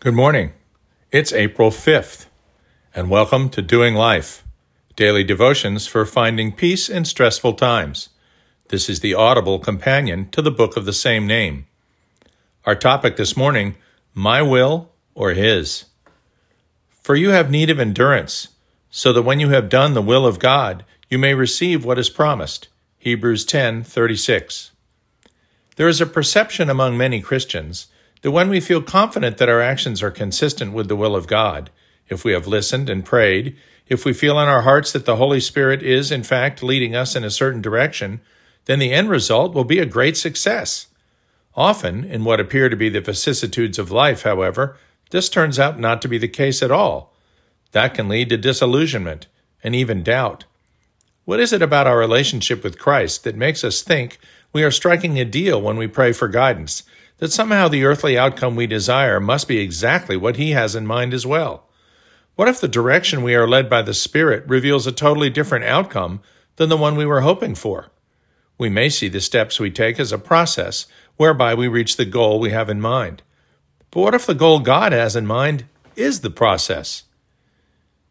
Good morning. It's April 5th, and welcome to Doing Life, daily devotions for finding peace in stressful times. This is the audible companion to the book of the same name. Our topic this morning My Will or His. For you have need of endurance, so that when you have done the will of God, you may receive what is promised. Hebrews 10:36. There is a perception among many Christians that when we feel confident that our actions are consistent with the will of God, if we have listened and prayed, if we feel in our hearts that the Holy Spirit is, in fact, leading us in a certain direction, then the end result will be a great success. Often, in what appear to be the vicissitudes of life, however, this turns out not to be the case at all. That can lead to disillusionment and even doubt. What is it about our relationship with Christ that makes us think we are striking a deal when we pray for guidance, that somehow the earthly outcome we desire must be exactly what He has in mind as well. What if the direction we are led by the Spirit reveals a totally different outcome than the one we were hoping for? We may see the steps we take as a process whereby we reach the goal we have in mind. But what if the goal God has in mind is the process?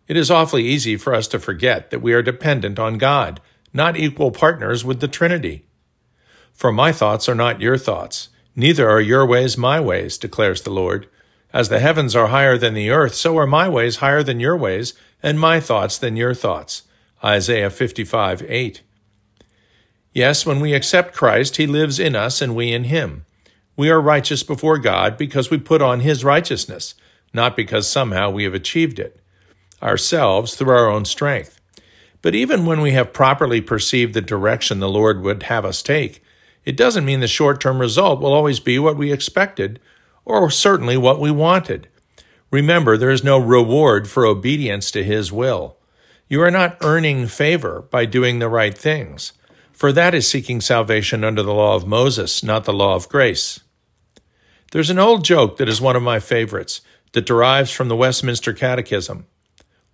It is awfully easy for us to forget that we are dependent on God, not equal partners with the Trinity. For my thoughts are not your thoughts, Neither are your ways my ways, declares the Lord. As the heavens are higher than the earth, so are my ways higher than your ways, and my thoughts than your thoughts. Isaiah 55 8. Yes, when we accept Christ, he lives in us and we in him. We are righteous before God because we put on his righteousness, not because somehow we have achieved it ourselves through our own strength. But even when we have properly perceived the direction the Lord would have us take, it doesn't mean the short term result will always be what we expected, or certainly what we wanted. Remember, there is no reward for obedience to His will. You are not earning favor by doing the right things, for that is seeking salvation under the law of Moses, not the law of grace. There's an old joke that is one of my favorites that derives from the Westminster Catechism.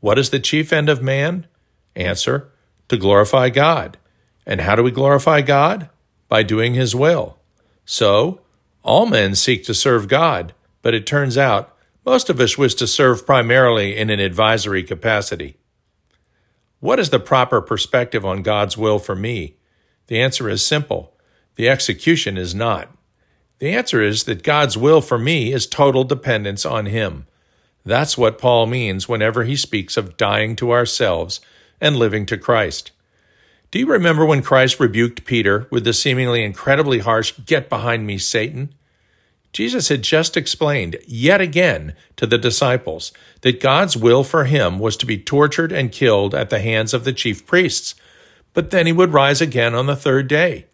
What is the chief end of man? Answer To glorify God. And how do we glorify God? By doing his will. So, all men seek to serve God, but it turns out most of us wish to serve primarily in an advisory capacity. What is the proper perspective on God's will for me? The answer is simple. The execution is not. The answer is that God's will for me is total dependence on Him. That's what Paul means whenever he speaks of dying to ourselves and living to Christ. Do you remember when Christ rebuked Peter with the seemingly incredibly harsh, Get behind me, Satan? Jesus had just explained, yet again, to the disciples that God's will for him was to be tortured and killed at the hands of the chief priests, but then he would rise again on the third day.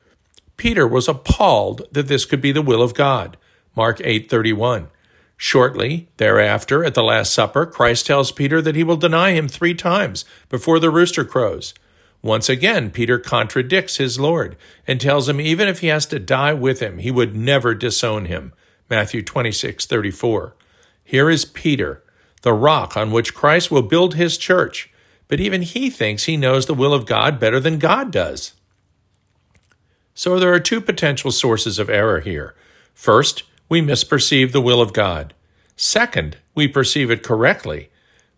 Peter was appalled that this could be the will of God. Mark 8:31. Shortly thereafter, at the Last Supper, Christ tells Peter that he will deny him three times before the rooster crows. Once again, Peter contradicts his Lord and tells him even if he has to die with him, he would never disown him. Matthew 26, 34. Here is Peter, the rock on which Christ will build his church, but even he thinks he knows the will of God better than God does. So there are two potential sources of error here. First, we misperceive the will of God. Second, we perceive it correctly,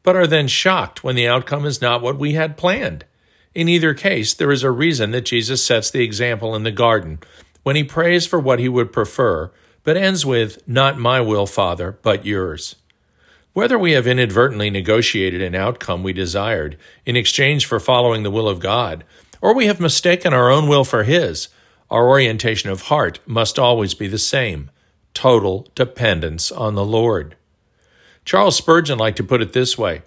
but are then shocked when the outcome is not what we had planned. In either case, there is a reason that Jesus sets the example in the garden when he prays for what he would prefer, but ends with, Not my will, Father, but yours. Whether we have inadvertently negotiated an outcome we desired in exchange for following the will of God, or we have mistaken our own will for His, our orientation of heart must always be the same total dependence on the Lord. Charles Spurgeon liked to put it this way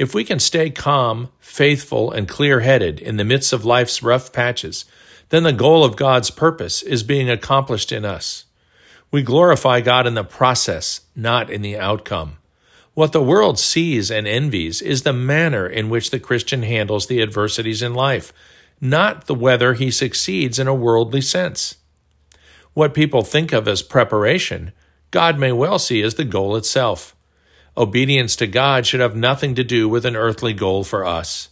if we can stay calm, faithful, and clear headed in the midst of life's rough patches, then the goal of God's purpose is being accomplished in us. We glorify God in the process, not in the outcome. What the world sees and envies is the manner in which the Christian handles the adversities in life, not the whether he succeeds in a worldly sense. What people think of as preparation, God may well see as the goal itself. Obedience to God should have nothing to do with an earthly goal for us.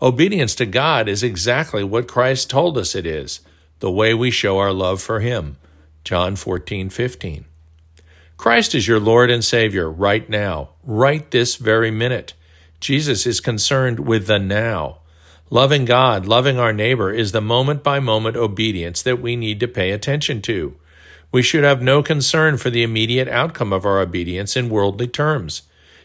Obedience to God is exactly what Christ told us it is, the way we show our love for Him. John 14, 15. Christ is your Lord and Savior right now, right this very minute. Jesus is concerned with the now. Loving God, loving our neighbor is the moment by moment obedience that we need to pay attention to. We should have no concern for the immediate outcome of our obedience in worldly terms.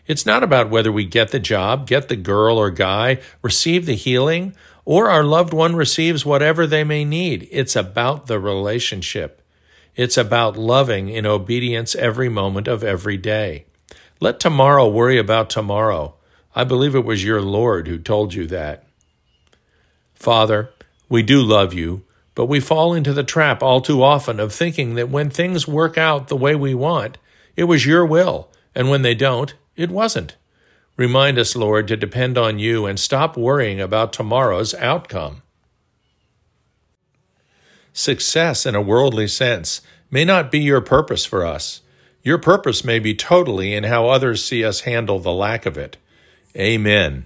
It's not about whether we get the job, get the girl or guy, receive the healing, or our loved one receives whatever they may need. It's about the relationship. It's about loving in obedience every moment of every day. Let tomorrow worry about tomorrow. I believe it was your Lord who told you that. Father, we do love you, but we fall into the trap all too often of thinking that when things work out the way we want, it was your will, and when they don't, it wasn't. Remind us, Lord, to depend on you and stop worrying about tomorrow's outcome. Success in a worldly sense may not be your purpose for us. Your purpose may be totally in how others see us handle the lack of it. Amen.